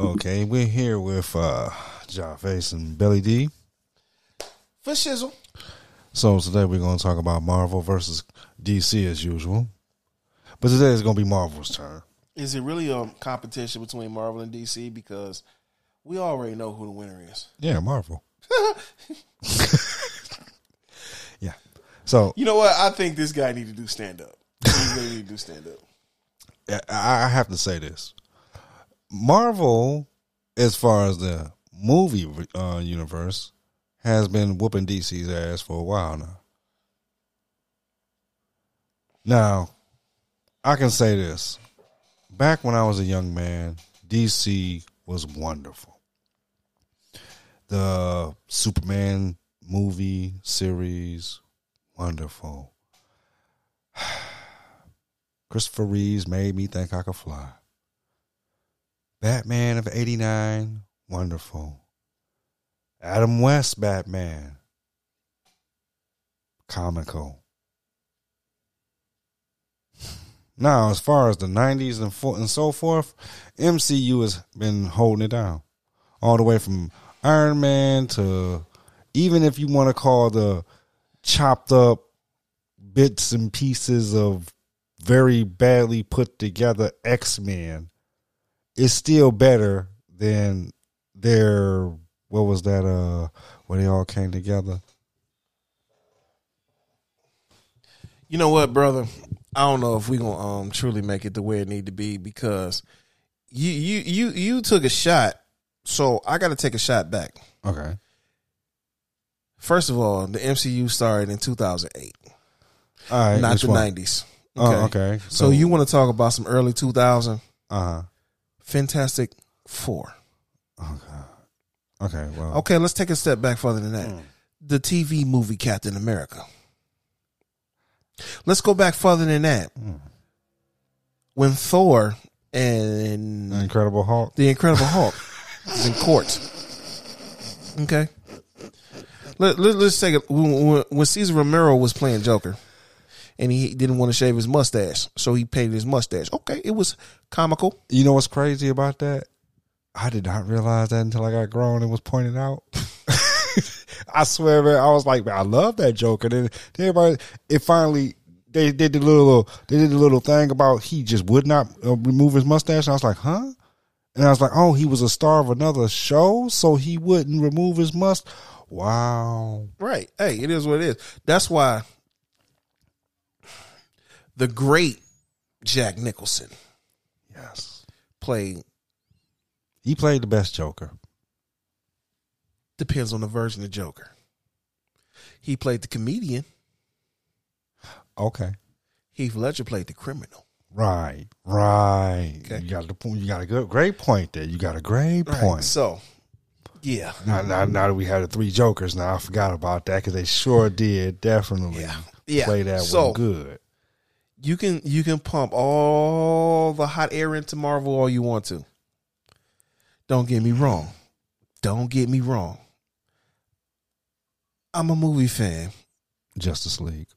Okay, we're here with uh John Face and Belly D. For shizzle. So today we're going to talk about Marvel versus DC as usual. But today is going to be Marvel's turn. Is it really a competition between Marvel and DC? Because we already know who the winner is. Yeah, Marvel. yeah. So You know what? I think this guy need to do stand up. He really need to do stand up. I I have to say this. Marvel, as far as the movie uh, universe, has been whooping DC's ass for a while now. Now, I can say this. Back when I was a young man, DC was wonderful. The Superman movie series, wonderful. Christopher Reeves made me think I could fly. Batman of 89, wonderful. Adam West Batman, comical. Now, as far as the 90s and, fo- and so forth, MCU has been holding it down. All the way from Iron Man to even if you want to call the chopped up bits and pieces of very badly put together X Men, it's still better than their what was that uh when they all came together. You know what, brother? I don't know if we gonna um truly make it the way it need to be because you you you you took a shot, so I got to take a shot back. Okay. First of all, the MCU started in 2008, All right. not the one? 90s. Oh, okay. So, you want to talk about some early 2000 uh huh. Fantastic Four? Okay. Well. Okay, let's take a step back further than that. Hmm. The TV movie Captain America. Let's go back further than that. Hmm. When Thor and Incredible Hulk. the Incredible Hulk is in court. Okay. Let, let, us take it. When, when- when Cesar Romero was playing Joker and he didn't want to shave his mustache, so he painted his mustache. Okay, it was comical. You know what's crazy about that? I did not realize that until I got grown and was pointed out. I swear, man, I was like, man, I love that joke. And then everybody, it finally, they did the little, they did the little thing about he just would not uh, remove his mustache. And I was like, huh? And I was like, oh, he was a star of another show, so he wouldn't remove his must. Wow. Right. Hey, it is what it is. That's why the great Jack Nicholson Yes. played He played the best Joker. depends on the version of Joker. He played the comedian. Okay. Heath Ledger played the criminal. Right. Right. Okay. You got the point. You got a good, great point there. You got a great Right. point. So, yeah. Now, now, now that we had the three Jokers, now I forgot about that because they sure did definitely Yeah. Yeah. play that So- one good. You can you can pump all the hot air into Marvel all you want to. Don't get me wrong. Don't get me wrong. I'm a movie fan. Justice League.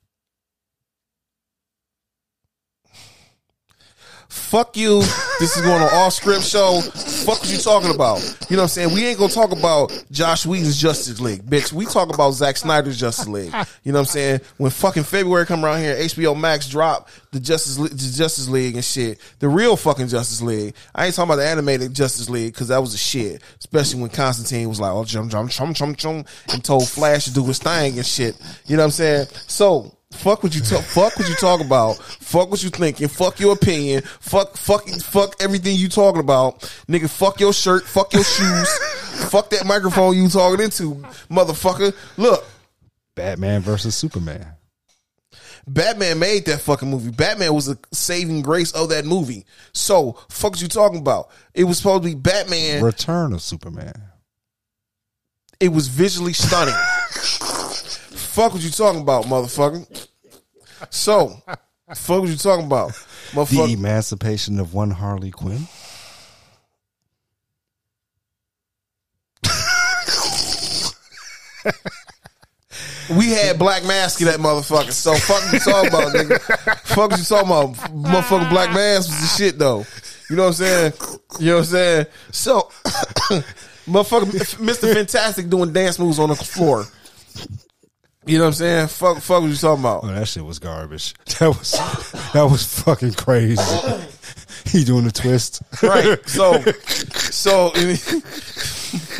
Fuck you. This is going on off script show. Fuck what you talking about. You know what I'm saying? We ain't gonna talk about Joss Whedon's Justice League, bitch. We talk about Zack Snyder's Justice League. You know what I'm saying? When fucking February come around here, HBO Max drop the Justice Le- the Justice League and shit. The real fucking Justice League. I ain't talking about the animated Justice League because that was a shit. Especially when Constantine was like, oh, jump, jump, chum, chum, chum, and told Flash to do his thing and shit. You know what I'm saying? So Fuck what you talk. Fuck what you talk about. Fuck what you thinking. Fuck your opinion. Fuck fuck fuck everything you talking about, nigga. Fuck your shirt. Fuck your shoes. fuck that microphone you talking into, motherfucker. Look, Batman versus Superman. Batman made that fucking movie. Batman was a saving grace of that movie. So fuck what you talking about. It was supposed to be Batman. Return of Superman. It was visually stunning. fuck what you talking about, motherfucker. So fuck what you talking about, motherfucker. The. Emancipation of one Harley Quinn. We had Black Mask in that motherfucker. So fuck you talking about, nigga. fuck you talking about. Motherfucking Black Mask was the shit though. You know what I'm saying? You know what I'm saying? So, motherfucker, Mr. Fantastic doing dance moves on the floor. You know what I'm saying? Fuck, fuck what you talking about? Oh, that shit was garbage. That was that was fucking crazy. he doing a twist. Right. So, so,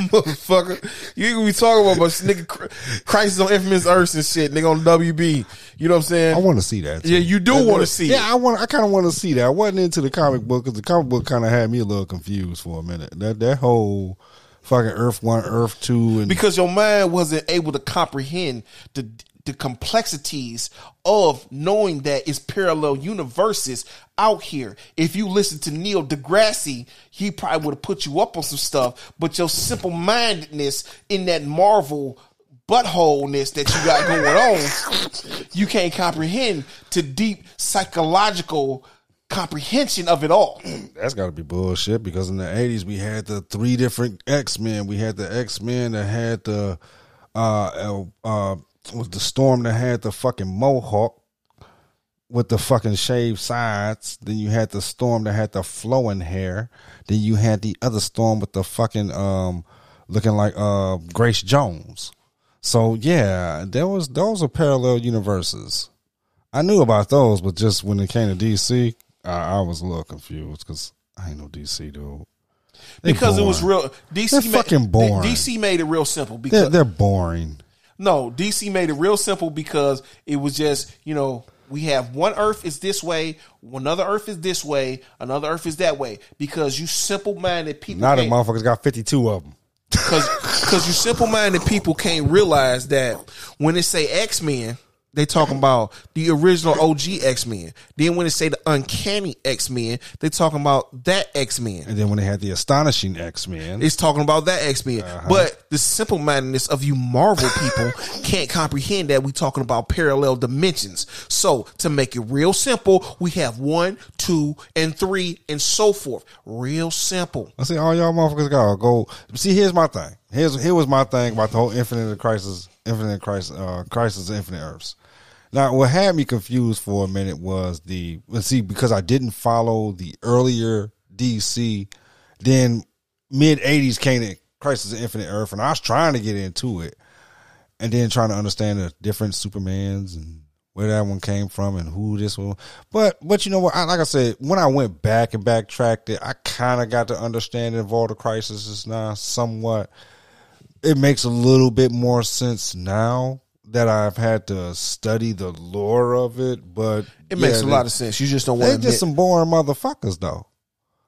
motherfucker, you gonna be talking about, but nigga, Crisis on Infamous Earth and shit, nigga on WB. You know what I'm saying? I want to see that. too. Yeah, you do wanna see Yeah, it. I want. I kind of want to see that. I wasn't into the comic book because the comic book kind of had me a little confused for a minute. That that whole fucking Earth One, Earth Two, and because your mind wasn't able to comprehend the the complexities of knowing that it's parallel universes out here. If you listen to Neil deGrasse, he probably would have put you up on some stuff, but your simple mindedness in that Marvel buttholeness that you got going on, you can't comprehend to deep psychological comprehension of it all. that's got to be bullshit. Because in the eighties we had the three different X Men. We had the X Men that had the uh uh, uh was the Storm that had the fucking mohawk with the fucking shaved sides. Then you had the Storm that had the flowing hair. Then you had the other Storm with the fucking um looking like uh Grace Jones. So yeah, there was those are parallel universes. I knew about those, but just when it came to DC, I, I was a little confused because I ain't no DC dude. They Because it was real DC They're made, fucking boring. DC made it real simple because They're, they're boring. No, DC made it real simple because it was just, you know, we have one Earth is this way, another Earth is this way, another Earth is that way. Because you simple minded people not a motherfuckers got fifty two of them. Cause, cause you simple minded people can't realize that when they say X Men, they talking about the original OG X Men. Then when they say the uncanny X Men, they talking about that X Men. And then when they had the astonishing X Men, It's talking about that X Men. Uh-huh. But the simple mindedness of you Marvel people can't comprehend that we talking about parallel dimensions. So to make it real simple, we have one, two, and three, and so forth. Real simple. I see all y'all motherfuckers gotta go. See, here's my thing. Here's here was my thing about the whole Infinite Crisis, Infinite Crisis, uh, Crisis, Infinite Earths. Now, what had me confused for a minute was the let's see because I didn't follow the earlier DC. Then mid '80s came to Crisis of Infinite Earth, and I was trying to get into it, and then trying to understand the different Supermans and where that one came from and who this one. But but you know what? I, like I said, when I went back and backtracked it, I kind of got to understanding of all the crises now somewhat. It makes a little bit more sense now that I've had to study the lore of it. But It makes yeah, a they- lot of sense. You just don't They want to just some boring motherfuckers though.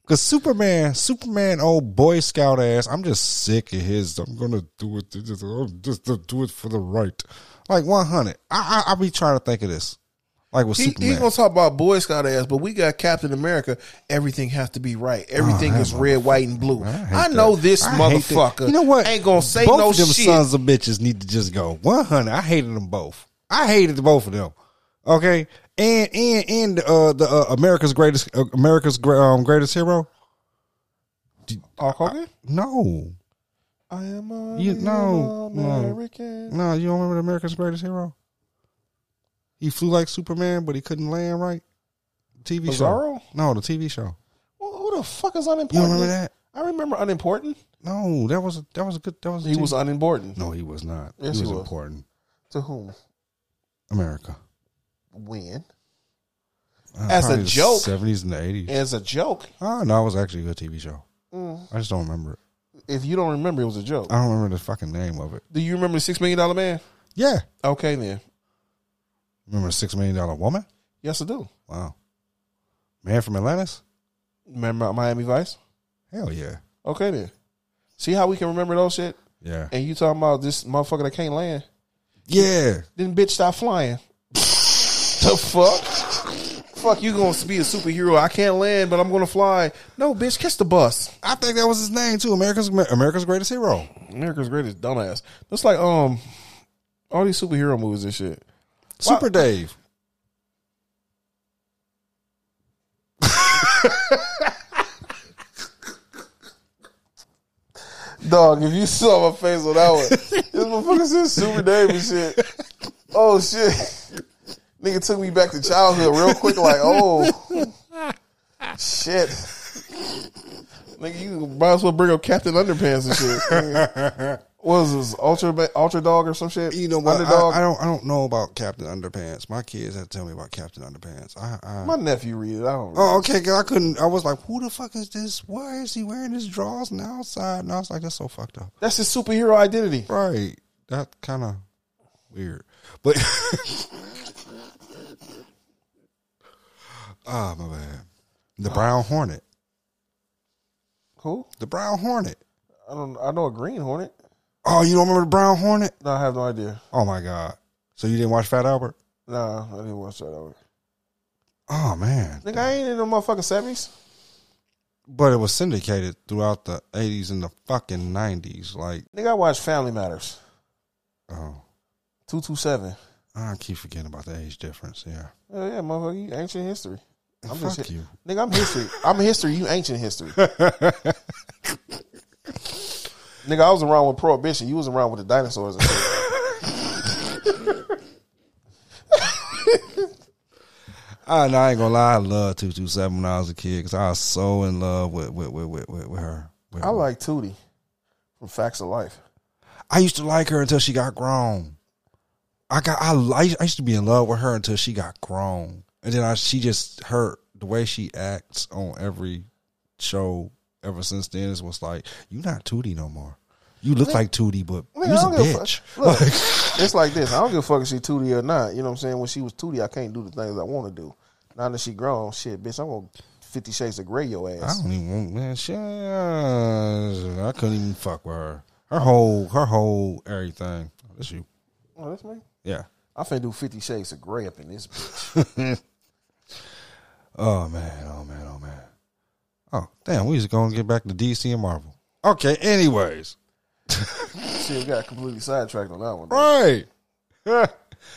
Cause Superman, Superman, old Boy Scout ass. I'm just sick of his. I'm gonna do it. Just, just do it for the right. Like 100. I, I I be trying to think of this. Like with He, Superman. he's gonna talk about Boy Scout ass, but we got Captain America. Everything has to be right. Everything Oh, is red, white, and blue. I, I, know that. this I motherfucker. You know what? Ain't gonna say both no of them shit. sons of bitches need to just go. 100. I hated them both. I hated both of them. Okay, and and and uh, the uh, America's greatest uh, America's um, greatest hero. Hulk Hogan. No, I am a You- no, no. American. no, you don't remember the America's greatest hero? He flew like Superman, but he couldn't land right. TV show. No, the TV show. Well, who the fuck is unimportant? don't remember that? I remember unimportant. No, that was a, that was a good. That was a He TV was unimportant. No, he was not. Yes, he he was was. important. To whom? America. When? Uh, As a joke. 70s and the 80s. As a joke. Oh, no, it was actually a good TV show. Mm. I just don't remember it. If you don't remember, it was a joke. I don't remember the fucking name of it. Do you remember the Six Million Dollar Man? Yeah. Okay, then. Remember Six Million Dollar Woman? Yes, I do. Wow. Man from Atlantis? Remember Miami Vice? Hell yeah. Okay, then. See how we can remember those shit? Yeah. And you talking about this motherfucker that can't land? Yeah. Then bitch stop flying. the fuck? Fuck, you gonna be a superhero. I can't land, but I'm gonna fly. No, bitch, catch the bus. I think that was his name too. America's America's greatest hero. America's greatest dumbass. That's like um all these superhero movies and shit. Super Dave. Dog, if you saw my face on that one, this motherfucker said Super Dave and shit. Oh shit. Nigga took me back to childhood real quick, like, oh shit. Nigga, you might as well bring up Captain Underpants and shit. Was this? Ultra Ultra Dog or some shit? You know what? Underdog. I, I don't. I don't know about Captain Underpants. My kids have to tell me about Captain Underpants. I, I, My nephew read it. I don't. oh, okay. 'cause I couldn't. I was like, who the fuck is this? Why is he wearing his drawers the outside? And I was like, that's so fucked up. That's his superhero identity. Right. That kind of weird. But ah, my bad. The Brown Hornet. Who? The Brown Hornet. I don't. I know a Green Hornet. Oh, you don't remember the Brown Hornet? No, I have no idea. Oh my god. So you didn't watch Fat Albert? Nah, I didn't watch Fat Albert. Oh man. Nigga, I ain't in the motherfucking seventies. But it was syndicated throughout the eighties and the fucking nineties. Like, Nigga, I watched Family Matters. oh, Two two seven. I keep forgetting about the age difference. Yeah. Oh yeah, motherfucker, you ancient history. I'm Fuck just you. nigga. I'm history. I'm history. You ancient history. nigga, I was around with prohibition. You was around with the dinosaurs and shit. Ah, no, I ain't gonna lie. I loved two two seven when I was a kid because I was so in love with with with with, with, with her. With I like Tootie from Facts of Life. I used to like her until she got grown. I got I like I used to be in love with her until she got grown, and then I she just hurt the way she acts on every show ever since then is was like you not Tootie no more. You look like Tootie, but Nigga, you's I a don't give a bitch. Look, it's like this. I don't give a fuck if she Tootie or not. You know what I'm saying? When she was Tootie, I can't do the things I want to do. Now that she grown, shit, bitch, I'm gonna Fifty Shades of Grey your ass. I don't even want man. She, I couldn't even fuck with her. Her whole her whole everything. Oh, that's you. Oh, that's me. Yeah. I finna do Fifty Shades of Grey up in this bitch. Oh man, oh man, oh man. Oh damn, we just gonna get back to DC and Marvel. Okay, anyways. shit, we got completely sidetracked on that one. though. Right.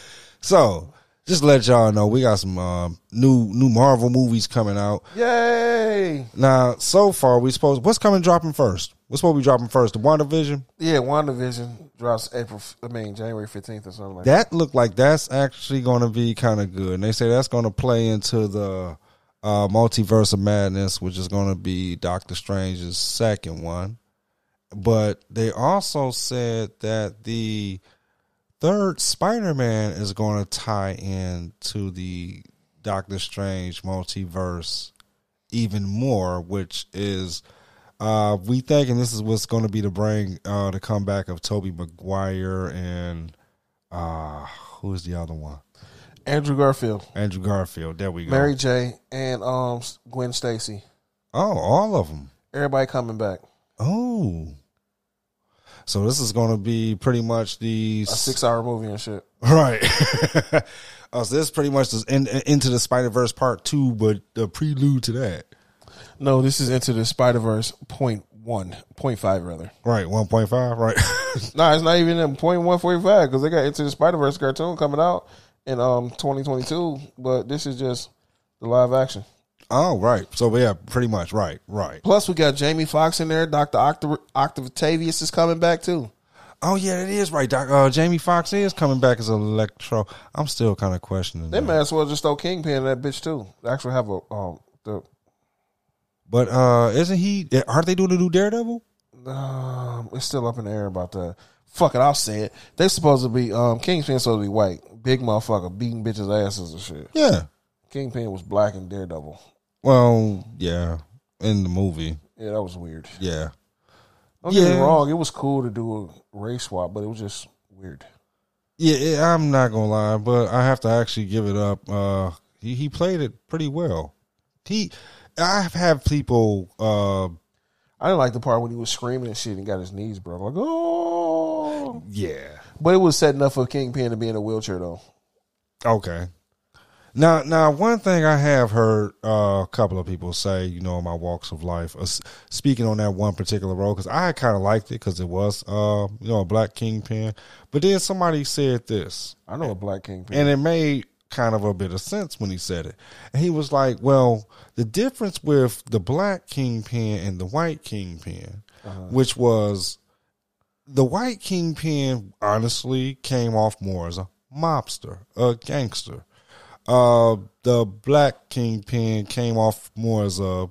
so just to let y'all know, we got some um, new new Marvel movies coming out. Yay! Now, so far we supposed what's coming dropping first? What's supposed to be dropping first? The WandaVision? Yeah, WandaVision drops April. I mean January fifteenth or something like that. That looked like that's actually gonna be kind of good. And they say that's gonna play into the uh, multiverse of madness, which is gonna be Doctor Strange's second one. But they also said that the third Spider-Man is going to tie in to the Doctor Strange multiverse even more, which is uh we think, and this is what's going to be to bring uh the comeback of Tobey Maguire and uh who's the other one? Andrew Garfield, Andrew Garfield. There we go. Mary J, and um Gwen Stacy. Oh, all of them. Everybody coming back. Oh. So this is going to be pretty much the A six hour movie and shit. Right. oh, so this pretty much is in, into the Spider Verse Part Two, but the prelude to that. No, this is into the Spider Verse point one, point five rather. Right, one point five. Right. No, it's not even in point one forty five because they got into the Spider Verse cartoon coming out in um twenty twenty two. But this is just the live action. oh, right. So yeah, pretty much. Right, right. Plus, we got Jamie Foxx in there. Doctor Octav- Octavius is coming back too. Oh yeah, it is right. Doc. Uh, Jamie Foxx is coming back as Electro. I'm still kind of questioning They that. might as well just throw Kingpin in that bitch too. They actually have a um the But uh, isn't he? Aren't they doing a new Daredevil? um it's still up in the air about that. Fuck it, I'll say it. They supposed to be um Kingpin supposed to be white, big motherfucker beating bitches asses and shit. Yeah. Kingpin was black in Daredevil. Well, yeah. In the movie, Yeah, that was weird. yeah. Don't get me wrong, it was cool to do a race swap, but it was just weird. Yeah, yeah, I'm not gonna lie, but I have to actually give it up. Uh, he he played it pretty well. He, I've had people. Uh, I didn't like the part when he was screaming and shit and got his knees broke. Like, oh, yeah, but it was setting up for Kingpin to be in a wheelchair though. okay. Now, now, one thing I have heard uh, a couple of people say, you know, in my walks of life, uh, speaking on that one particular role, because I kind of liked it because it was, uh, you know, a black kingpin. But then somebody said this, I know a black Kingpin. and it made kind of a bit of sense when he said it. And he was like, "Well, the difference with the black kingpin and the white kingpin, which was the white kingpin, honestly came off more as a mobster, a gangster. Uh, the black kingpin came off more as a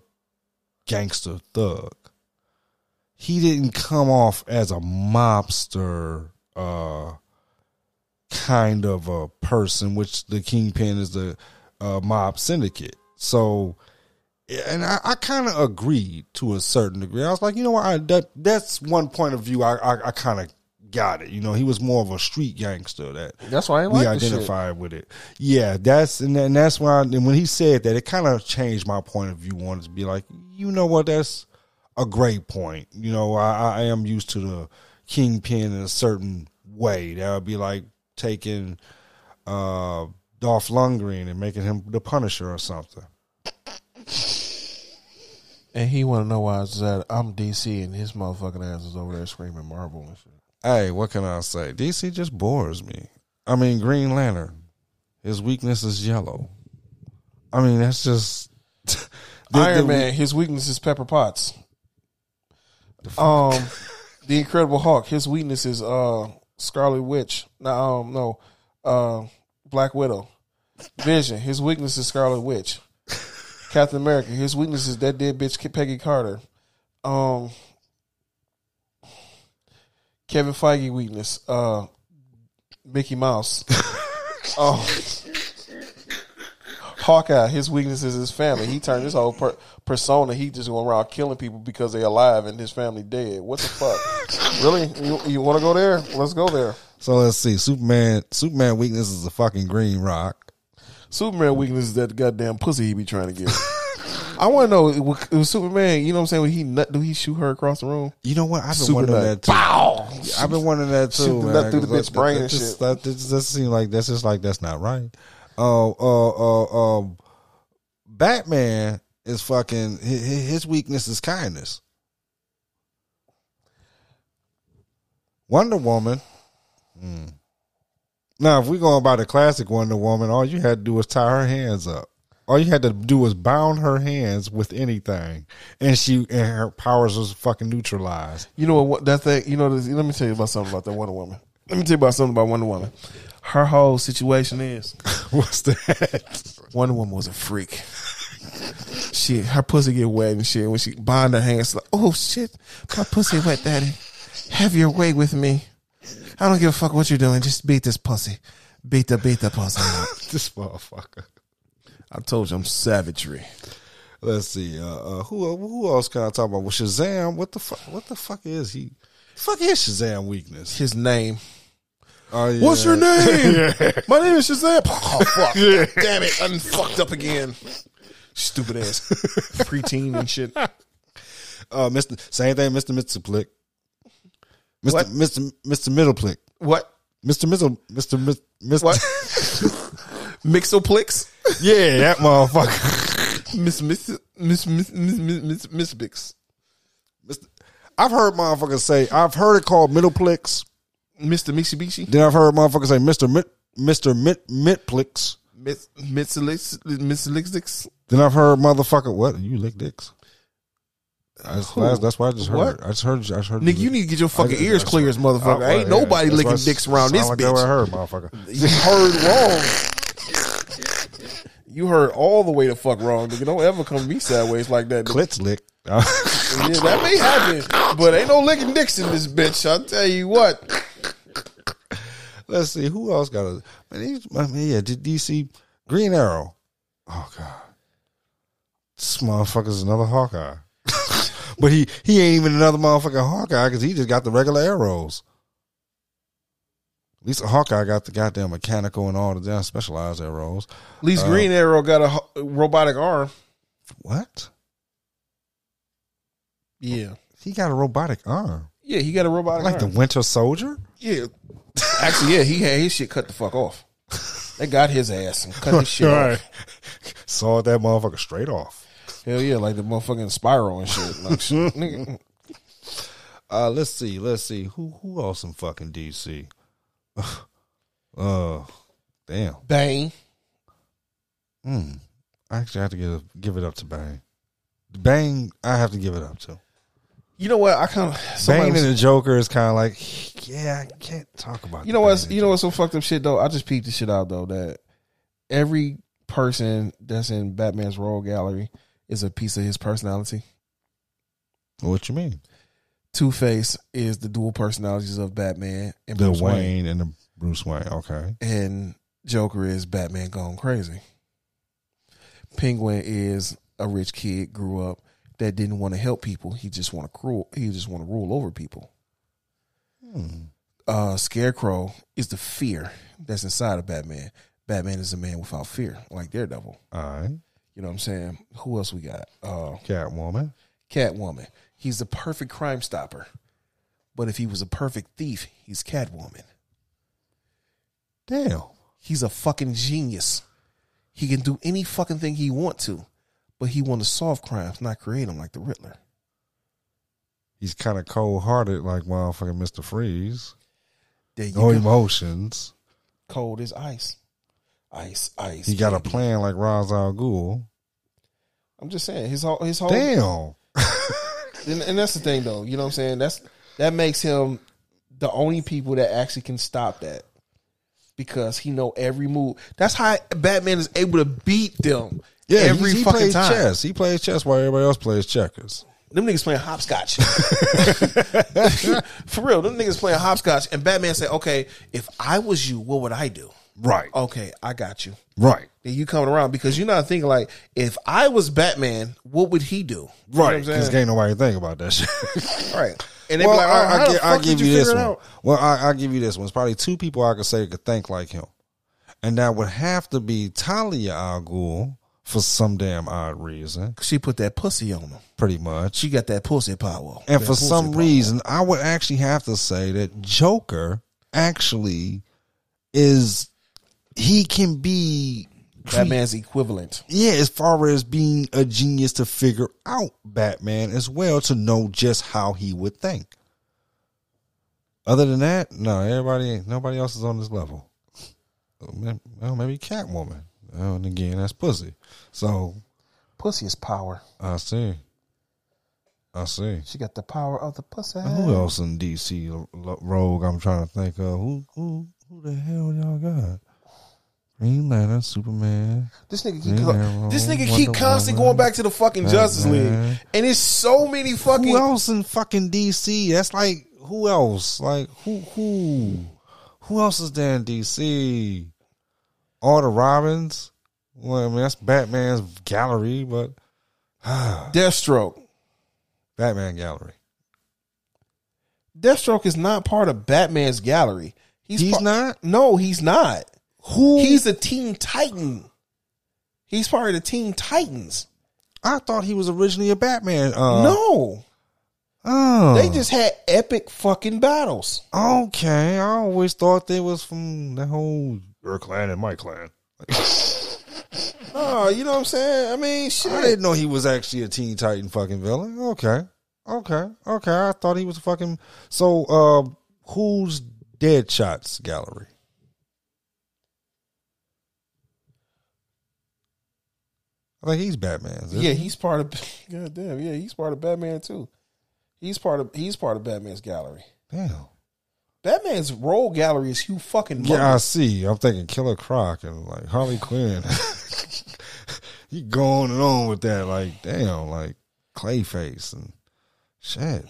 gangster thug." he didn't come off as a mobster uh kind of a person, which the kingpin is the uh, mob syndicate. So, and I, I kind of agreed to a certain degree. I was like, you know what, I, that that's one point of view. I I, I kind of got it. You know, he was more of a street gangster that That's why I we like identified with it. Yeah, that's and, and that's why. And when he said that, it kind of changed my point of view it to be like, you know what, that's a great point. You know, I, I am used to the kingpin in a certain way. That would be like taking uh, Dolph Lundgren and making him the Punisher or something. And he want to know why it's that I'm DC and his motherfucking ass is over there screaming Marvel and shit. Hey, what can I say? DC just bores me. I mean, Green Lantern, his weakness is yellow. I mean, that's just the- Iron the- Man, his weakness is Pepper Potts. Um, the Incredible Hulk, his weakness is uh Scarlet Witch. No, um, no, uh, Black Widow. Vision, his weakness is Scarlet Witch. Captain America, his weakness is that dead bitch Peggy Carter. Um, Kevin Feige weakness, uh, Mickey Mouse. oh. Hawkeye, his weakness is his family. He turned his whole per- persona. He just going around killing people because they alive and his family dead. What the fuck? really? You, you want to go there? Let's go there. So let's see. Superman. Superman weakness is a fucking green rock. Superman weakness is that goddamn pussy he be trying to get. I want to know was Superman. You know what I'm saying? When he nut, do he shoot her across the room? You know what? I've been Super wondering nut. that too. Pow! I've been wondering that too. Shoot man, through the bitch brain that, and just, shit. That just, that seems like that's just like that's not right. Uh, uh, uh, um, Batman is fucking. His, weakness is kindness. Wonder Woman. hmm. Now, if we're going by the classic Wonder Woman, all you had to do was tie her hands up. All you had to do was bound her hands with anything, and she and her powers was fucking neutralized. You know what? That thing. You know. Let me tell you about something about that Wonder Woman. Let me tell you about something about Wonder Woman. Her whole situation is What's that? Wonder Woman was a freak. Shit, her pussy get wet and shit. When she bind her hands, like, oh shit, my pussy wet, daddy. Have your way with me. I don't give a fuck what you're doing. Just beat this pussy. Beat the beat the pussy. this motherfucker. I told you I'm savagery. Let's see. Uh, uh, who who else can I talk about? Well, Shazam. What the fuck? What the fuck is he? Fuck is Shazam weakness? His name. Oh, yeah. What's your name? My name is Shazam. Oh fuck! Damn it! I'm fucked up again. Stupid ass preteen and shit. Uh, Mister. Same thing. Mister Mister Plick. Mister What? Mister Mister Middleplick. What? Mister Middle. Mister Mister. What? Mixoplix. Yeah, that motherfucker. Miss Miss Miss Miss Miss Miss Miss Bix. I've heard motherfuckers say. I've heard it called Middleplicks. Mr. Mitsubishi. Then I've heard motherfuckers say Mister Mit Mister Mit Mitplicks. Miss Mitsulix Mitsulix. Then I've heard motherfucker what you lick dicks. That's, that's, that's what I just heard. What? I just heard. I just heard. Nigga, you need to get your fucking I- ears clear as motherfucker. I- Ain't nobody licking dicks around this like what I heard, motherfucker. You heard wrong. You heard all the way the fuck wrong. Nigga, don't ever come to me sideways like that. nigga. Clits lick. Yeah, that may happen, but ain't no licking dicks in this bitch. I'll tell you what. Let's see who else got a. Man, I mean, yeah, did DC Green Arrow? Oh god, this motherfucker's another Hawkeye. but he he ain't even another motherfucking Hawkeye because he just got the regular arrows. At least a Hawkeye got the goddamn mechanical and all the damn specialized arrows. At least uh, Green Arrow got a ho- robotic arm. What? Yeah, He got a robotic arm, yeah, he got a robotic like the. Winter Soldier. Yeah, actually, yeah, he had his shit cut the fuck off. They got his ass and cut his shit off. Saw that motherfucker straight off. Hell yeah, like the motherfucking spiral and shit. Like, shit, nigga. Uh, let's see, let's see who who else in fucking DC. uh, damn. Bane. Hmm. I actually have to give give it up to Bane. Bane, I have to give it up to. You know what? I kind of Bane and the Joker is kind of like, yeah, I can't talk about. You know Bane what's you know what's some fucked up shit though? I just peeped this shit out though that every person that's in Batman's role gallery is a piece of his personality. What you mean? Two Face is the dual personalities of Batman and The Bruce Wayne, Wayne. and the Bruce Wayne. Okay. and Joker is Batman gone crazy. Penguin is a rich kid grew up that didn't want to help people. He just want to cruel. He just want to rule over people. Uh, Scarecrow is the fear that's inside of Batman. Batman is a man without fear, like Daredevil. All right. You know what I'm saying? Who else we got? Uh, Catwoman. Catwoman. He's the perfect crime stopper. But if he was a perfect thief, he's Catwoman. Damn. He's a fucking genius. He can do any fucking thing he want to, but he want to solve crimes, not create them like the Riddler. He's kind of cold hearted, like motherfucking Mister Freeze. No emotions. Cold as ice. Ice, ice. He got a plan like Ra's al Ghul. I'm just saying his whole his whole Damn. and, and that's the thing though. You know what I'm saying? That's that makes him the only people that actually can stop that. Because he know every move. That's how Batman is able to beat them Yeah, every he, he fucking plays time. chess. He plays chess while everybody else plays checkers. Them niggas playing hopscotch. For real, them niggas playing hopscotch. And Batman said, okay, if I was you, what would I do? Right. Okay, I got you. Right. Then you coming around because you're not thinking like, if I was Batman, what would he do? You Right. Because ain't nobody think about that shit. Right. And they well, be like, I, oh, how I, the I'll did give you figure this one. Well, I, I'll give you this one. It's probably two people I could say could think like him. And that would have to be Talia al Ghul for some damn odd reason, She put that pussy on him. pretty much. She got that pussy power. And for some power. reason, I would actually have to say that Joker actually is he can be Batman's equivalent. yeah, as far as being a genius to figure out Batman as well to know just how he would think. Other than that, no, everybody, nobody else is on this level. Well, maybe Catwoman. Oh, and again, that's pussy. So Pussy is power. I see. I see. She got the power of the pussy. Who else in DC Rogue? I'm trying to think of who who who the hell y'all got? Green Lantern, Superman. This nigga keep co- Arrow, this nigga Wonder keep constantly Woman, going back to the fucking Justice League, and it's so many fucking. Who else in fucking DC? That's like who else? Like who who who else is there in DC? All the Robins. Well, I mean that's Batman's gallery, but Deathstroke. Batman gallery. Deathstroke is not part of Batman's gallery. He's par- not? No, he's not. Who? He's a Teen Titan. He's part of the Teen Titans. I thought he was originally a Batman. Uh, no, oh, they just had epic fucking battles. Okay, I always thought they was from the whole your clan and my clan. Oh, you know what I'm saying? I mean, shit. I didn't know he was actually a Teen Titan fucking villain. Okay, okay, okay. I thought he was a fucking. So, uh, who's Deadshot's gallery? I think he's Batman. Yeah, he? he's part of. God damn, yeah, he's part of Batman too. He's part of. He's part of Batman's gallery. damn. Batman's role gallery is Hugh fucking. Yeah, I see. I'm thinking Killer Croc and like Harley Quinn. you going on and on with that, like damn, like Clayface and shit.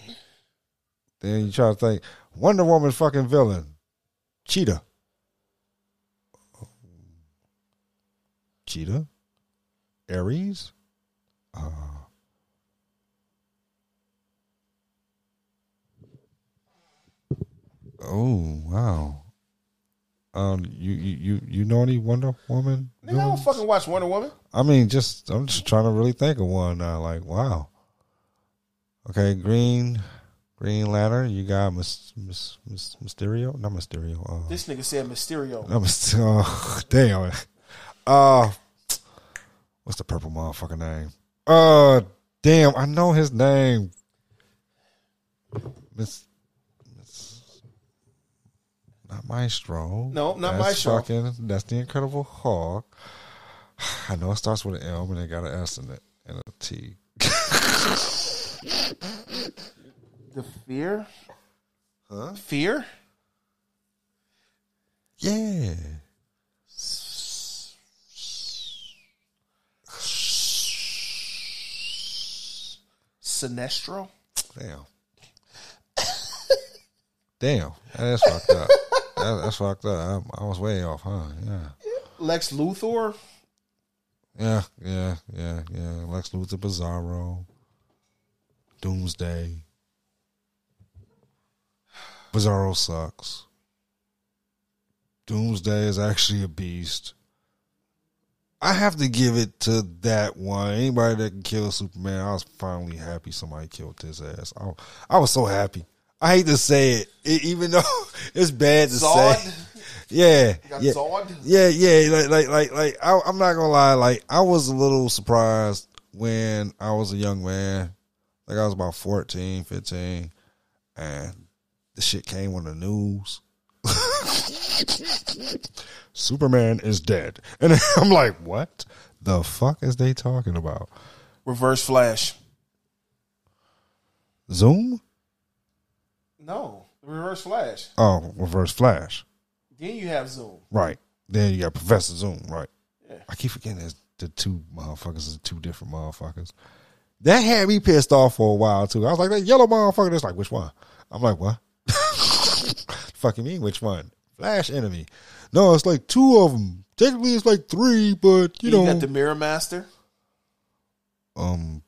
Then you try to think Wonder Woman fucking villain, Cheetah. Cheetah, Ares. Uh, oh wow. Um, you you you you know any Wonder Woman? Nigga, I don't fucking watch Wonder Woman. I mean, just I'm just trying to really think of one now. Like, wow. Okay, Green, Green Lantern. You got Miss Miss Miss Mysterio, not Mysterio. Uh, This nigga said Mysterio. not Mysterio. Oh, damn. Uh, what's the purple motherfucker name? Uh, damn. I know his name. Miss not Maestro. No, not That's Maestro. Fucking, that's the Incredible Hulk. I know it starts with an M and it got an S in it and a T. The fear. Huh? Fear. Yeah. Sinestro. Damn. Damn, that's fucked up. That, that's fucked up. I, I was way off, huh? Yeah. Lex Luthor. Yeah, yeah, yeah, yeah. Lex Luthor, Bizarro, Doomsday. Bizarro sucks. Doomsday is actually a beast. I have to give it to that one. Anybody that can kill Superman, I was finally happy somebody killed his ass. I, I was so happy. I hate to say it, it even though it's bad to Zod. say. Yeah, Got yeah, Zod. yeah, yeah. Like, like, like, like. I, I'm not gonna lie. Like, I was a little surprised when I was a young man. Like, I was about 14, 15, and the shit came on the news. Superman is dead, and I'm like, what the fuck is they talking about? Reverse Flash. Zoom? No, Reverse Flash. Oh, Reverse Flash. Then you have Zoom. Right. Then you got Professor Zoom. Right. Yeah. I keep forgetting there's the two motherfuckers are two different motherfuckers. That had me pissed off for a while too. I was like, that yellow motherfucker. It's like, which one? I'm like, what? Fucking mean, which one? Flash enemy. No, it's like two of them. Technically, it's like three, but you You, know, You got the Mirror Master. um,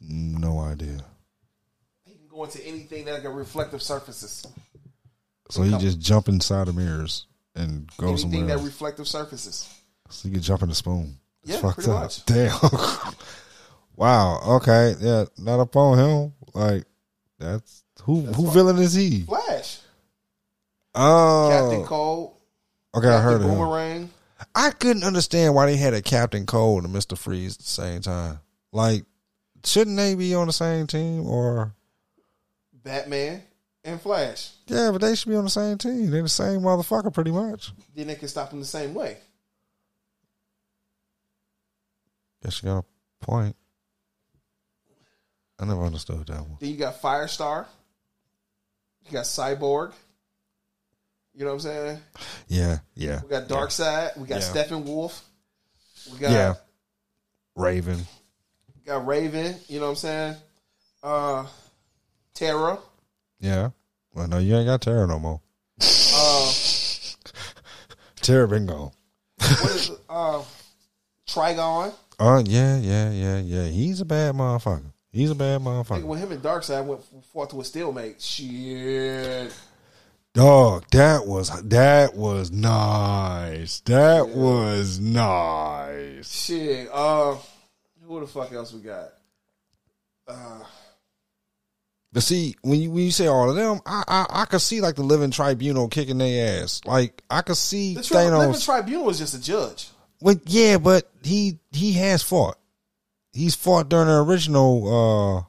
no idea. Go into anything that got reflective surfaces. So he just jump inside the mirrors and go anything somewhere. Anything that reflective surfaces. So you can jump in the spoon. It's Yeah, fucked pretty up. much. Damn. wow. Okay. Yeah. Not upon him. Like that's who. who villain is he? Flash. Oh. Captain Cold. okay, I Captain heard of. Boomerang. I couldn't understand why they had a Captain Cold and Mister Freeze at the same time. Like, shouldn't they be on the same team? Or Batman. And Flash. yeah, but they should be on the same team. They're the same motherfucker, pretty much. Then they can stop him the same way. Guess you got a point. I never understood that one. Then you got Firestar. You got Cyborg. You know what I'm saying? Yeah. Yeah. We got Darkseid. We got Yeah. Steppenwolf. We got Yeah. Raven. got Raven. You know what I'm saying? Uh, Terra. Yeah. Well, no, you ain't got Terra no more. Uh, Terra been gone. what is it? Uh, Trigon. Oh yeah, yeah, yeah, yeah. He's a bad motherfucker. He's a bad motherfucker. when him and Darkseid went fought to a stalemate. Shit. Dog, that was that was nice. That was nice. Shit. Uh, who the fuck else we got? Uh, But see, when you when you say all of them, I I, I could see like the Living Tribunal kicking their ass. Like I could see the tri- Living Tribunal is just a judge. Well, yeah, but he he has fought. He's fought during the original,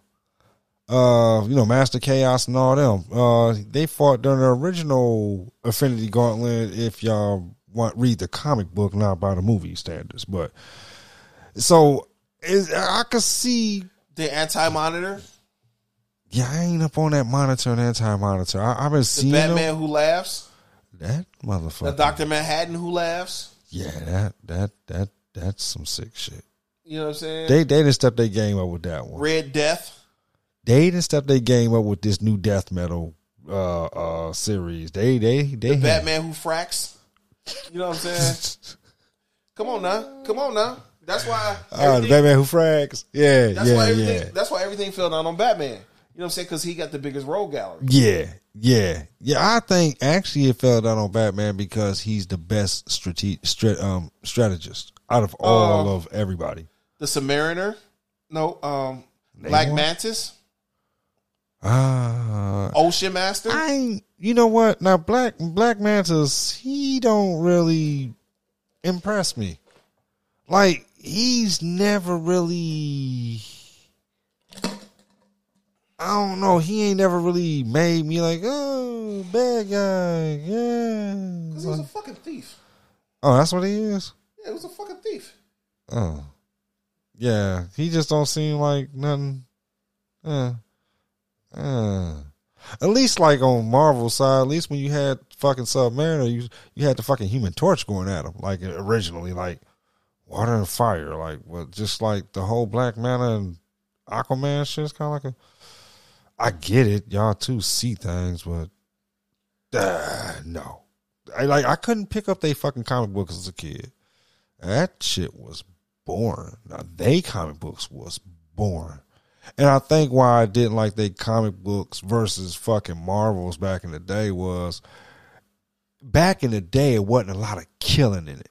uh, uh, you know, Master Chaos and all them. Uh, they fought during the original Infinity Gauntlet. If y'all want read the comic book, not by the movie standards, but so is I could see. The Anti Monitor. Yeah, I ain't up on that monitor and anti monitor. I've been The seeing Batman them. who laughs. that motherfucker. The. Doctor Manhattan who laughs. yeah, that that that that's some sick shit. You know what I'm saying? They they didn't step their game up with that one. Red Death. they didn't step their game up with this new death metal uh uh series. They they they The had- Batman who frags. You know what I'm saying? Come on now. Come on now. That's why. Ah, the Batman who frags. Yeah, that's yeah, why everything. yeah. That's why everything fell down on Batman. You know what I'm saying? Because he got the biggest role gallery. Yeah, yeah, yeah. I think actually it fell down on Batman because he's the best strate- stra- um, strategist out of all Uh, of everybody. The Submariner. No. Um. Black? Mantis. Ah, Ocean Master. I ain't- you know what? Now Black Black Mantis, he don't really impress me. Like he's never really I don't know, he ain't never really made me like, oh, bad guy. Yeah. Because he was a fucking thief. Oh, that's what he is? Yeah, he was a fucking thief. Oh. Yeah, he just don't seem like nothing. Uh, uh. At least like on Marvel side, at least when you had fucking Submariner, you you had the fucking Human Torch going at him like originally, like water and fire, like well, just like the whole Black Manta and Aquaman shit is kind of like a. I get it, y'all too see things, but Uh, no, I like I couldn't pick up they fucking comic books as a kid. That shit was boring. Now they comic books was boring. And I think why I didn't like they comic books versus fucking Marvels back in the day was back in the day it wasn't a lot of killing in it.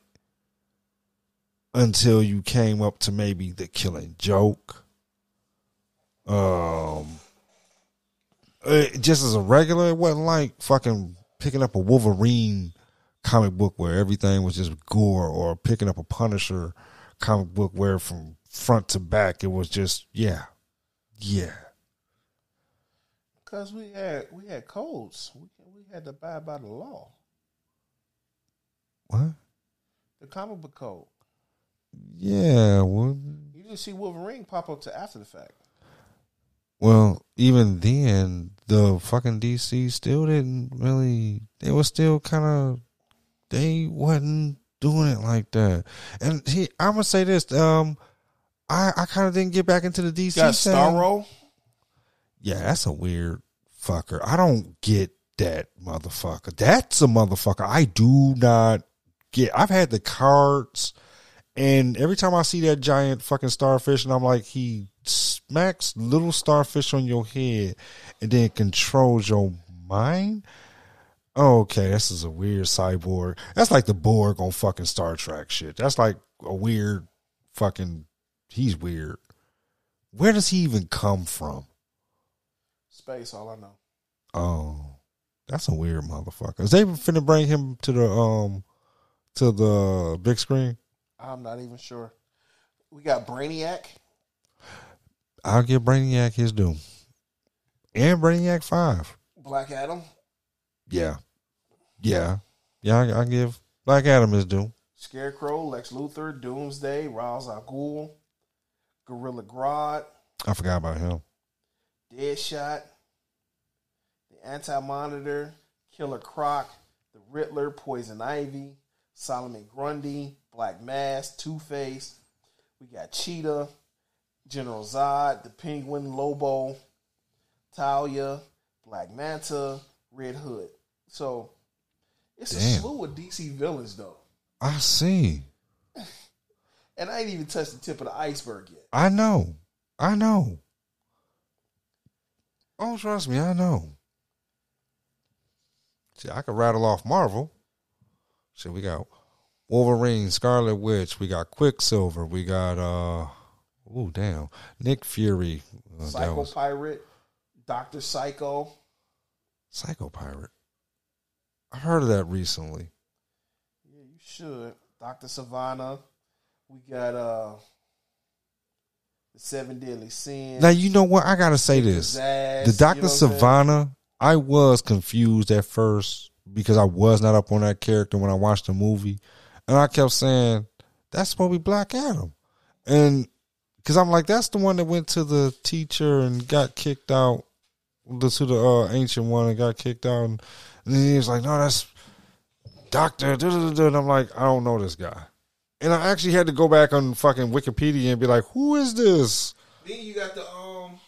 Until you came up to maybe the killing joke. Um it, just as a regular, it wasn't like fucking picking up a Wolverine comic book where everything was just gore or picking up a Punisher comic book where from front to back it was just yeah yeah Because we had we had codes. We we had to abide by the law. what The comic book code. yeah well You didn't see Wolverine pop up to after the fact. Well even then the fucking DC still didn't really they were still kind of they wasn't doing it like that and he I'm gonna say this um I I kind of didn't get back into the DC You got. Starro. Yeah, that's a weird fucker. I don't get that motherfucker. That's a motherfucker. I do not get. I've had the cards, and every time I see that giant fucking starfish, and I'm like, he smacks little starfish on your head, and then controls your mind. Okay, this is a weird cyborg. That's like the Borg on fucking Star Trek shit. That's like a weird fucking. He's weird. Where does he even come from? Space, all I know. Oh, that's a weird motherfucker. Is they finna bring him to the um to the big screen? I'm not even sure. We got Brainiac. I'll give Brainiac his due. And Brainiac Five. Black Adam. Yeah, yeah, yeah. I, I give Black Adam his due. Scarecrow, Lex Luthor, Doomsday, Ra's al Ghul, Gorilla Grodd, I forgot about him. Deadshot, the Anti Monitor, Killer Croc, the Riddler, Poison Ivy, Solomon Grundy, Black Mask, Two Face. We got Cheetah, General Zod, the Penguin, Lobo, Talia, Black Manta, Red Hood. So it's a slew of DC villains though. I see. And I ain't even touched the tip of the iceberg yet. I know. I know. Oh, trust me, I know. See, I could rattle off Marvel. See, we got Wolverine, Scarlet Witch, we got Quicksilver, we got uh oh damn, Nick Fury, uh, Psycho was Pirate, Doctor Psycho. Psycho Pirate. I heard of that recently. Yeah, you should. Doctor Sivana. We got uh the Seven Deadly Sins. Now you know what I gotta say this. The you Doctor know I'm saying? Sivana, I was confused at first because I was not up on that character when I watched the movie, and I kept saying that's supposed to be Black Adam, and because I'm like that's the one that went to the teacher and got kicked out, the, to the uh, ancient one and got kicked out, and, and he was like, no, that's Doctor, and I'm like, I don't know this guy, and I actually had to go back on fucking Wikipedia and be like, who is this? Then you got the um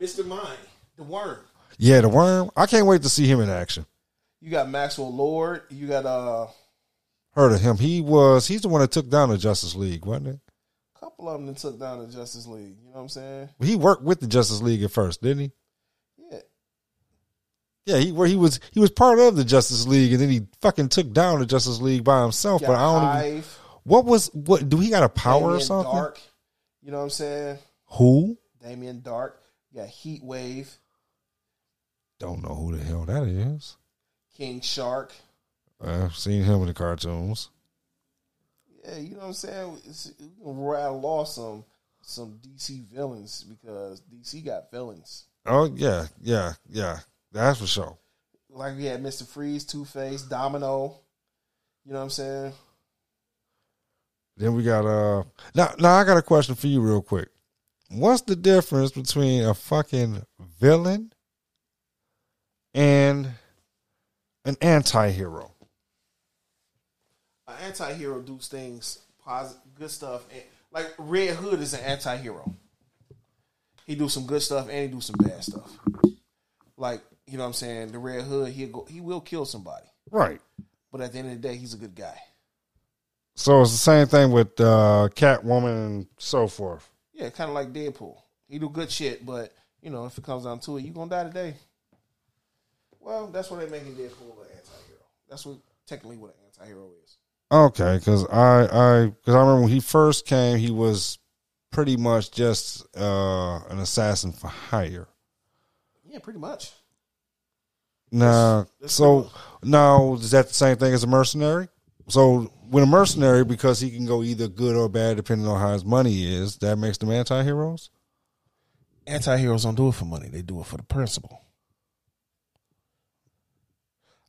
Mr. Mind, the worm. Yeah, the worm. I can't wait to see him in action. You got Maxwell Lord. You got uh, Heard of him? He was. He's the one that took down the Justice League, wasn't it? A couple of them that took down the Justice League. You know what I'm saying? He worked with the Justice League at first, didn't he? Yeah. Yeah, he where he was. He was part of the Justice League, and then he fucking took down the Justice League by himself. But I don't. Even, what was what? Do he got a power or something? Dark. You know what I'm saying? Who? Damien Darhk. You got Heat Wave, Don't know who the hell that is. King Shark. I've seen him in the cartoons. Yeah, you know what I'm saying? It's, we can rattle off some some DC villains because DC got villains. Oh yeah, yeah, yeah. That's for sure. Like we had Mister Freeze, Two Face, Domino. You know what I'm saying? Then we got uh now now I got a question for you real quick. What's the difference between a fucking villain and an anti-hero? An anti-hero does things positive, good stuff. And, like Red Hood is an anti-hero. He do some good stuff and he do some bad stuff. like you know what I'm saying, the Red Hood, he go he will kill somebody, Right. but at the end of the day, he's a good guy. So it's the same thing with uh, Catwoman and so forth. Yeah, kind of like Deadpool. He do good shit, but you know if it comes down to it, you gonna die today. Well, that's what they're making Deadpool an anti-hero. That's what technically what an anti-hero is. Okay, because I I because I remember when he first came, he was pretty much just uh, an assassin for hire. Yeah, pretty much. Now, that's so now is that the same thing as a mercenary? So with a mercenary, because he can go either good or bad depending on how his money is, that makes them anti-heroes. Anti-heroes don't do it for money; they do it for the principle.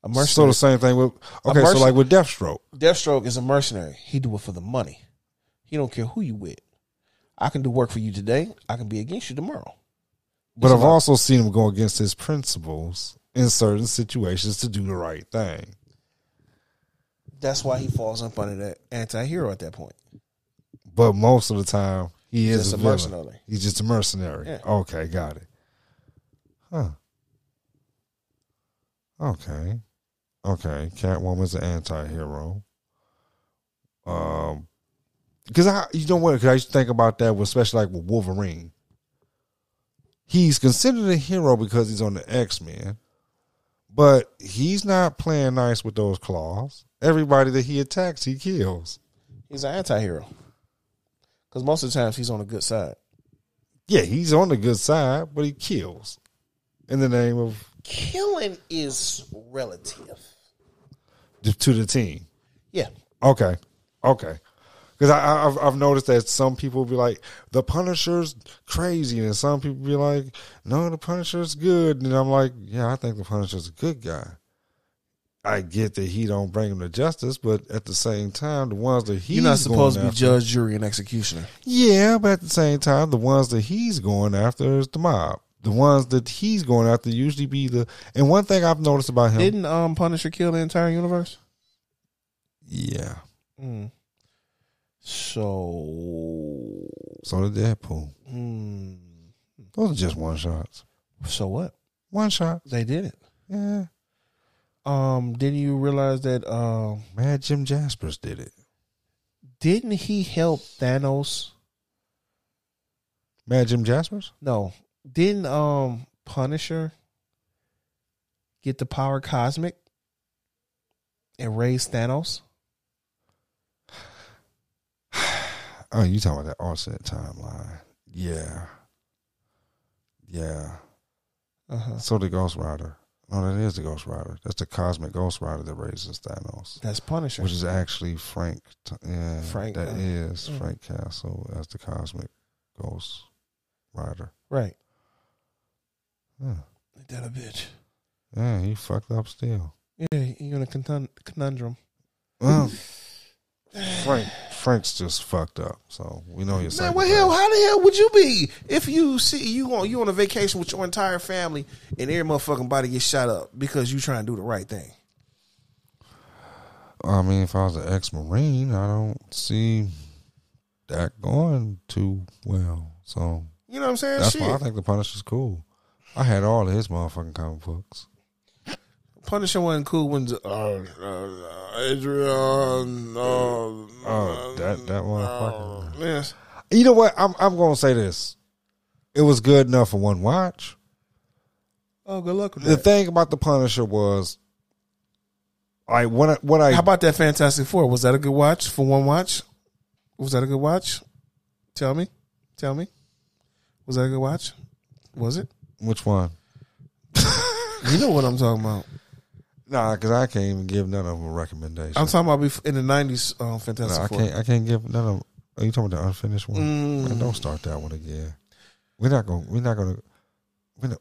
A So mercenary, the same thing with okay, so like with Deathstroke. Deathstroke is a mercenary. He do it for the money. He don't care who you with. I can do work for you today. I can be against you tomorrow. But It's I've about- also seen him go against his principles in certain situations to do the right thing. That's why he falls up under that anti-hero at that point. But most of the time, he is Just a, a mercenary. He's just a mercenary. Yeah. Okay, got it. Huh. Okay. Okay. Catwoman's an anti-hero. Um, because I, you know what? Because I used to think about that, with, especially like with Wolverine. He's considered a hero because he's on the X Men, but he's not playing nice with those claws. Everybody that he attacks, he kills. He's an anti-hero. Because most of the times he's on the good side. Yeah, he's on the good side, but he kills in the name of Killing is relative. To the team. Yeah. Okay, okay. Because I, I've I've noticed that some people be like the Punisher's crazy, and some people be like, no, the Punisher's good, and I'm like, yeah, I think the Punisher's a good guy. I get that he don't bring him to justice, but at the same time, the ones that he's You're not supposed to be after- judge, jury, and executioner. Yeah, but at the same time, the ones that he's going after is the mob. The ones that he's going after usually be the. And one thing I've noticed about him, Didn't um Punisher kill the entire universe? yeah, Mm. So, so did Deadpool. mm, Those are just one shots. so what? One shot. They did it. Yeah. Um, didn't you realize that? Um, Mad Jim Jaspers did it. didn't he help Thanos? Mad Jim Jaspers? No, didn't um Punisher get the power cosmic and raise Thanos? Oh, you talking about that offset timeline. Yeah. Yeah. Uh huh. So the Ghost Rider. No, that is the Ghost Rider. That's the cosmic Ghost Rider that raises Thanos. That's Punisher. Which is actually Frank. T- Yeah, Frank, That uh, is mm. Frank Castle as the cosmic Ghost Rider. right. Ain't that a bitch? yeah, he fucked up still. Yeah, you're in a conun- conundrum. Well, Frank, Frank's just fucked up. So we know he's Man, what hell? How the hell would you be if you see you on you on a vacation with your entire family and every motherfucking body gets shot up because you trying to do the right thing? I mean, if I was an ex-marine, I don't see that going too well. So You know what I'm saying? that's Shit. why I think the Punisher's cool. I had all of his motherfucking comic books. Punisher wasn't cool when uh, uh, Adrian. Uh, Oh, that that motherfucker. uh, yes. You know what? I'm I'm gonna say this. It was good enough for one watch. Oh, good luck with The that. thing about the Punisher was, I what I, what I How about that Fantastic Four? Was that a good watch for one watch? Was that a good watch? Tell me, tell me. Was that a good watch? Was it? Which one? You know what I'm talking about. Nah, because I can't even give none of them a recommendation. I'm talking about bef- in the '90s. Um, Fantastic Nah, I Four. can't. I can't give none of. them. Are you talking about the unfinished one? Mm. Man, don't start that one again. We're not gonna. We're not gonna. We're not,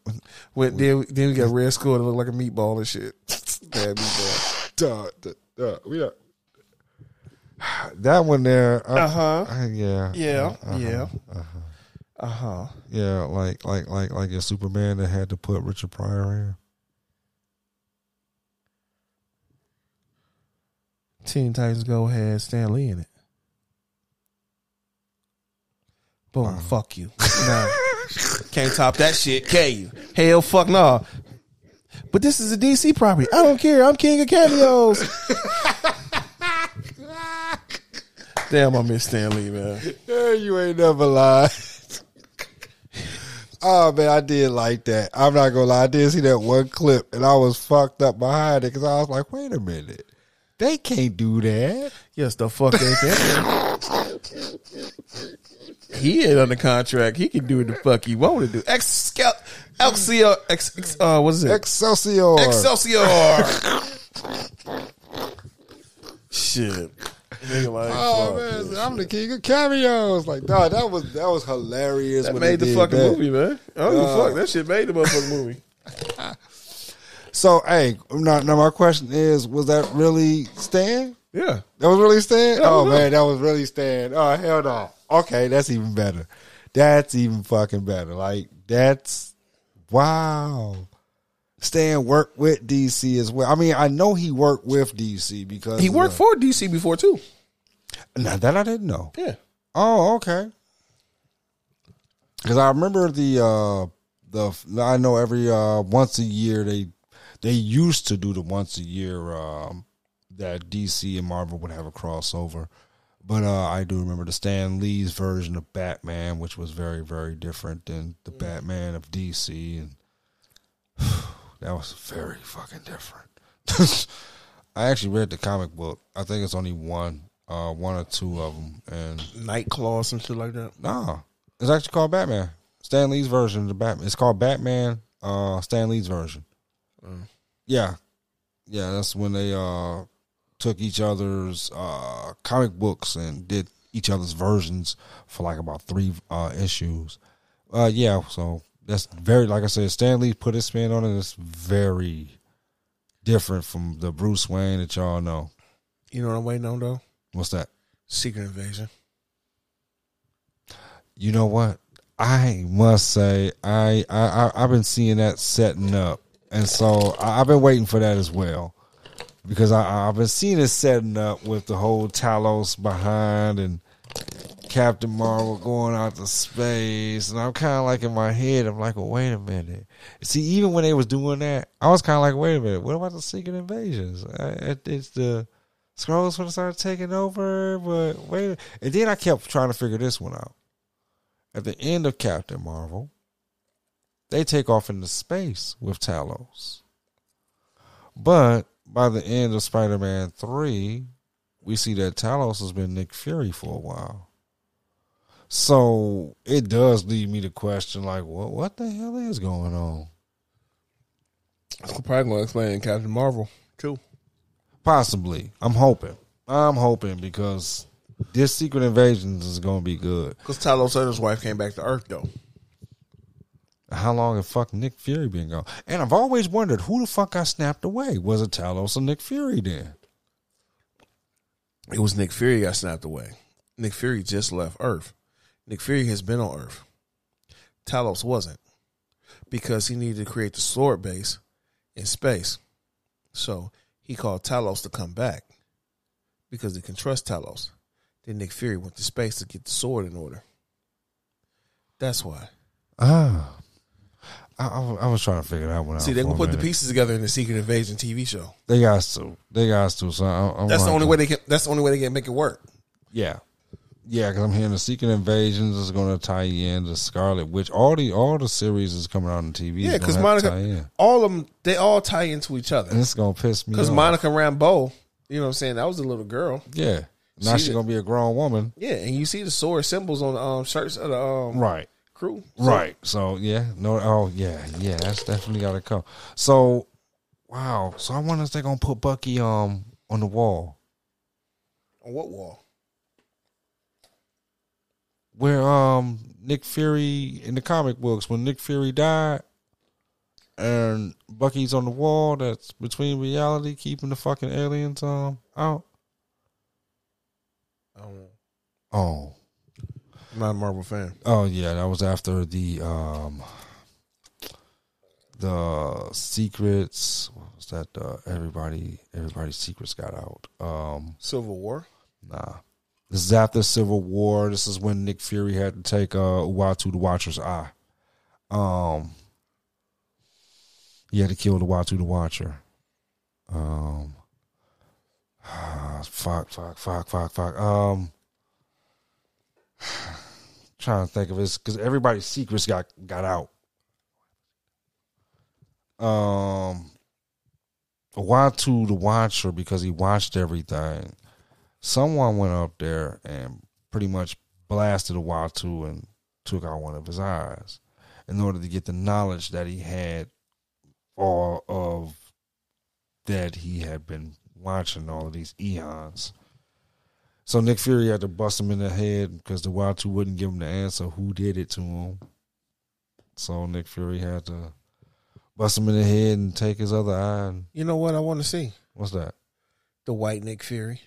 we're, With, then, then we got Red Skull that look like a meatball and shit. Bad meatball. duh, duh, duh, we not. That one there. Uh huh. Yeah. Yeah. Uh-huh, Yeah. Uh-huh. Uh huh. Yeah, like like like like your Superman that had to put Richard Pryor in. Teen Titans Go had Stan Lee in it. Boom. Uh-huh. Fuck you. Nah. Can't top that shit, can you? Hell fuck no. But this is a DC property. I don't care. I'm king of cameos. Damn, I miss Stan Lee, man. You ain't never lied. Oh man, I did like that. I'm not gonna lie. I did see that one clip, and I was fucked up behind it because I was like, "Wait a minute, they can't do that." Yes, the fuck ain't that? he ain't under contract. He can do what the fuck he want to do. Ex Excelsior, ex, ex, uh, what is it? Excelsior. Excelsior. Shit. Nigga like, Oh fuck. man, I'm the king of cameos. Like, dog, that was that was hilarious. That when made the did fucking that. movie, man. I don't give a Uh, fuck. That shit made the motherfucking movie. So, hey, now, now my question is, was that really Stan? Yeah. That was really Stan? Yeah, oh man, that was really Stan. Oh hell no. Okay, that's even better. That's even fucking better. Like that's wow. Stan worked with DC as well. I mean, I know he worked with DC because He worked uh, for DC before too. Now that I didn't know. Yeah. Oh, okay. Because I remember the uh the I know every uh once a year they they used to do the once a year um that DC and Marvel would have a crossover. But uh I do remember the Stan Lee's version of Batman, which was very, very different than the Batman of DC and that was very fucking different. I actually read the comic book. I think it's only one, uh, one or two of them, and Nightclaw, some shit like that. Nah, it's actually called Batman. Stan Lee's version of the Batman. It's called Batman. Uh, Stan Lee's version. Yeah, yeah. That's when they uh took each other's uh comic books and did each other's versions for like about three uh issues. Uh, yeah. So that's very like I said. Stan Lee put his spin on it. It's very different from the Bruce Wayne that y'all know. You know what I'm waiting on though? What's that? Secret Invasion. You know what? I must say, I I, I I've been seeing that setting up, and so I, I've been waiting for that as well, because I I've been seeing it setting up with the whole Talos behind and Captain Marvel going out to space, and I'm kind of like in my head, I'm like, well, wait a minute. See, even when they was doing that, I was kind of like, wait a minute, what about the Secret Invasions? It's the Skrulls going to start taking over, but wait, and then I kept trying to figure this one out at the end of Captain Marvel, they take off into space with Talos. But by the end of Spider Man 3, we see that Talos has been Nick Fury for a while. So it does lead me to question, like, what, what the hell is going on? I'm probably gonna explain Captain Marvel too. Possibly. I'm hoping. I'm hoping because this Secret Invasions is going to be good. Because Talos Turner's wife came back to Earth though. How long have fuck Nick Fury been gone? And I've always wondered who the fuck got snapped away. Was it Talos or Nick Fury then? It was Nick Fury got snapped away. Nick Fury just left Earth. Nick Fury has been on Earth. Talos wasn't because he needed to create the sword base in space. So he called Talos to come back because he can trust Talos. Then Nick Fury went to space to get the sword in order. That's why. Ah. I, I, I was trying to figure that one out. See, they're for gonna put the pieces together in the Secret Invasion TV show. They got to. They got to. So I, I'm That's the only way they can. That's the only way they can make it work. Yeah. Yeah, because I'm hearing the Secret Invasions is going to tie in the Scarlet Witch. All the all the series is coming out on TV. Yeah, because. Monica, all of them, they all tie into each other. and it's going to piss me Because. Monica Rambeau, you know what I'm saying? That was a little girl. yeah. Now she's going to be a grown woman. Yeah, and you see the sword symbols on the um, shirts of the um, Right. crew. So, Right. So yeah, no. Oh yeah, yeah. That's definitely got to come. So, wow. So I wonder if they're gonna put Bucky um on the wall On what wall? Where um Nick Fury in the comic books when Nick Fury died, and Bucky's on the wall that's between reality, keeping the fucking aliens um out. I don't know. Oh. I'm not a Marvel fan. Oh yeah, that was after the um the secrets. What was that? Uh, everybody, everybody's secrets got out. Um, Civil War. nah, this is after Civil War. This is when Nick Fury had to take uh Uatu the Watcher's eye. Um, he had to kill the Uatu the Watcher. Um, fuck, fuck, fuck, fuck, fuck. Um, trying to think of this because everybody's secrets got got out. Um, Uatu the Watcher because he watched everything. Someone went up there and pretty much blasted a Uatu and took out one of his eyes in order to get the knowledge that he had all of that he had been watching all of these eons. So Nick Fury had to bust him in the head because the Uatu wouldn't give him the answer who did it to him. So Nick Fury had to bust him in the head and take his other eye. And, You know what I want to see? what's that? The white Nick Fury.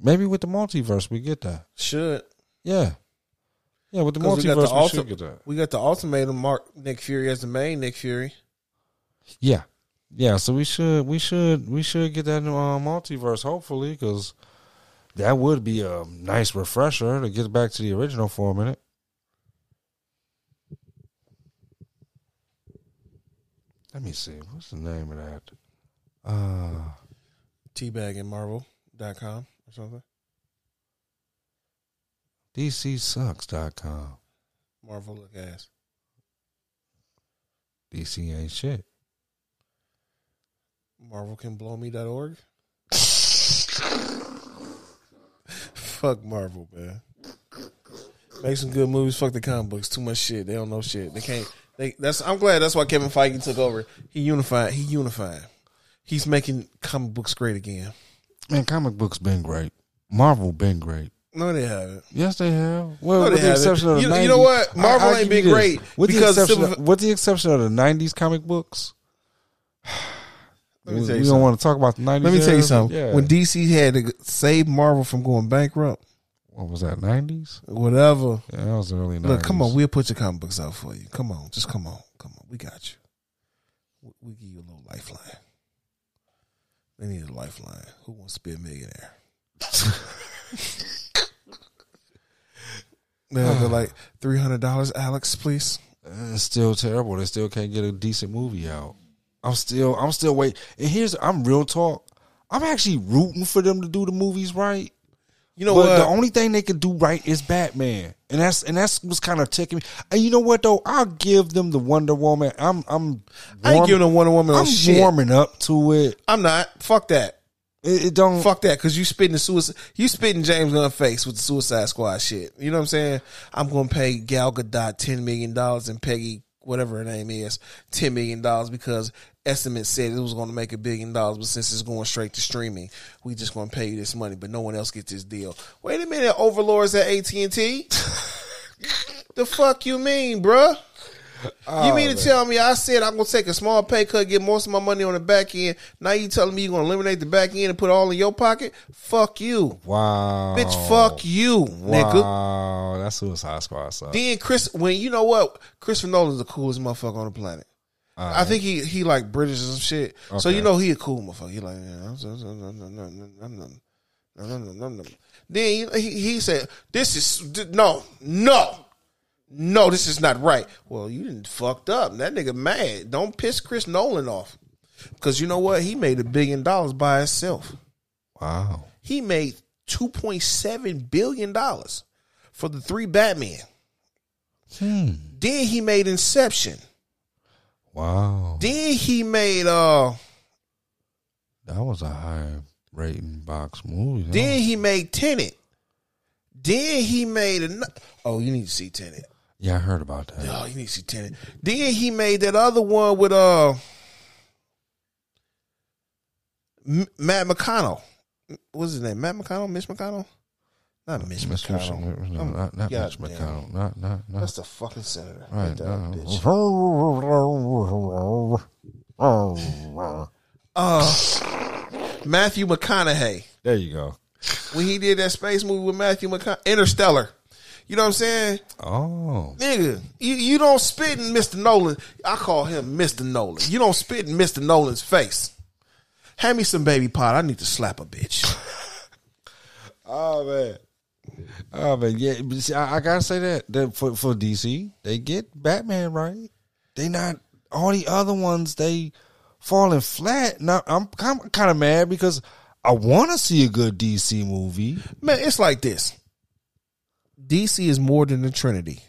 Maybe with the multiverse we get that. Should Yeah. Yeah, with the 'Cause we got multiverse the we ulti- should get that. we got the ultimatum mark Nick Fury as the main Nick Fury. Yeah, yeah. So we should, we should, we should get that new uh, multiverse hopefully because that would be a nice refresher to get back to the original for a minute. Let me see. What's the name of that? Uh, Teabagandmarvel.com or something. DCSucks.com. Marvel look ass. DC ain't shit. MarvelCanBlowMe.org. Fuck Marvel, man. Make some good movies. Fuck the comic books. Too much shit. They don't know shit. They can't. They. That's. I'm glad. That's why Kevin Feige took over. He unified. He unified. He's making comic books great again. Man, comic books been great. Marvel been great. No, they haven't. Yes, they have. Well, No, with the exception of the You- 90s. you know what? Marvel I- ain't been this. great With the because exception, of, with the exception of the '90s comic books. Let me we tell you we don't something. want to talk about the '90s. Let me tell you something. Yeah. When DC had to save Marvel from going bankrupt, what was that? '90s? whatever. Yeah, that was the early '90s. Look, come on, we'll put your comic books out for you. Come on, just come on, come on. We got you. We, we give you a little lifeline. They need a lifeline. Who wants to be a millionaire? They're they're like three hundred dollars, Alex, please. Uh, It's still terrible. They still can't get a decent movie out. I'm still, I'm still waiting. And here's, I'm real talk. I'm actually rooting for them to do the movies right. You know but what? the only thing they can do right is Batman, and that's and that's what's kind of ticking me. And you know what though? I'll give them the Wonder Woman. I'm I'm I ain't warm- giving the Wonder Woman I'm shit. warming up to it. I'm not. Fuck that. It, it don't. Fuck that, because you spitting the suicide, you spitting James Gunn face with the Suicide Squad shit. You know what I'm saying? I'm going to pay Gal Gadot ten million dollars and Peggy, whatever her name is, ten million dollars because estimates said it was going to make a billion dollars, but since it's going straight to streaming, we just going to pay you this money, but no one else gets this deal. Wait a minute, overlords at AT and T. The fuck you mean, bruh? Oh, you mean to tell me I said I'm gonna take a small pay cut, get most of my money on the back end. Now you telling me you're gonna eliminate the back end and put all in your pocket? Fuck you. Wow. Bitch, fuck you, wow. nigga. Wow, that's Suicide Squad sucks. Then Chris when you know what? Christopher Nolan's the coolest motherfucker on the planet. Right. I think he he like British and some shit. Okay. So you know he a cool motherfucker. He like, then he, he said, This is no, no no. This is not right." Well, you didn't fucked up. That nigga mad. Don't piss Chris Nolan off, because you know what? He made a billion dollars by himself. wow, He made two point seven billion dollars for the three Batman. hmm. Then he made Inception. wow, Then he made uh that was a high rating box movie. then he made Tenet. Then he made a Oh, you need to see Tenet. Yeah, I heard about that. Oh, you need to see Tenet. Then he made that other one with uh M- Matt McConnell. What's his name? Matt McConnell? Mitch McConnell? Not Mitch McConnell. No, not not God Mitch damn. McConnell. Not not not. That's the fucking senator. Right. That a bitch? no. Uh Matthew McConaughey. There you go. When he did that space movie with Matthew McConaughey, Interstellar. You know what I'm saying? Oh, Nigga, you, you don't spit in Mr. Nolan. I call him Mr. Nolan. You don't spit in Mr. Nolan's face. Hand me some baby pot. I need to slap a bitch. oh man. Oh man, yeah. see, I, I gotta say that that for for DC, they get Batman right. They not all the other ones. They falling flat. Now I'm kind kind of mad because I want to see a good DC movie. Man, it's like this. DC is more than the Trinity.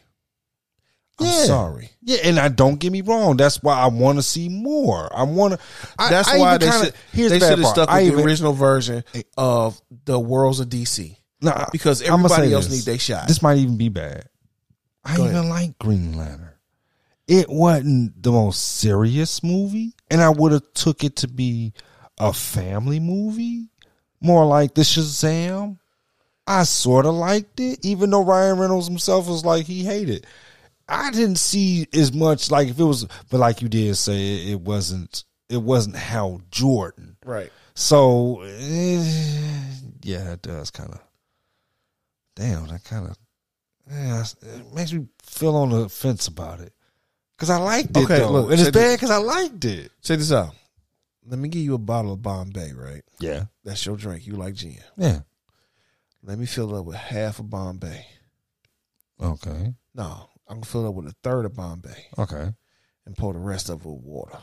I'm Yeah. sorry. Yeah, and I don't get me wrong. That's why I want to see more. I want to. That's why they should, Here's they the should have stuck I with the original version of the Worlds of DC Nah, because everybody else this. need their shot. This might even be bad. I Go even ahead. like Green Lantern. It wasn't the most serious movie, and I would have took it to be a family movie, more like the Shazam. I sort of liked it, even though Ryan Reynolds himself was like he hated. I didn't see as much like if it was, but like you did say, it, it wasn't. It wasn't Hal Jordan. right. So eh, yeah, it does kind of. Damn, that kind of. Yeah, it makes me feel on the fence about it because I liked it Okay, though, look, and it's bad because I liked it. Check this out. Let me give you a bottle of Bombay, right? Yeah, That's your drink. You like gin. yeah, Let me fill it up with half of Bombay. okay, No, I'm gonna fill it up with a third of Bombay okay. and pour the rest of it with water.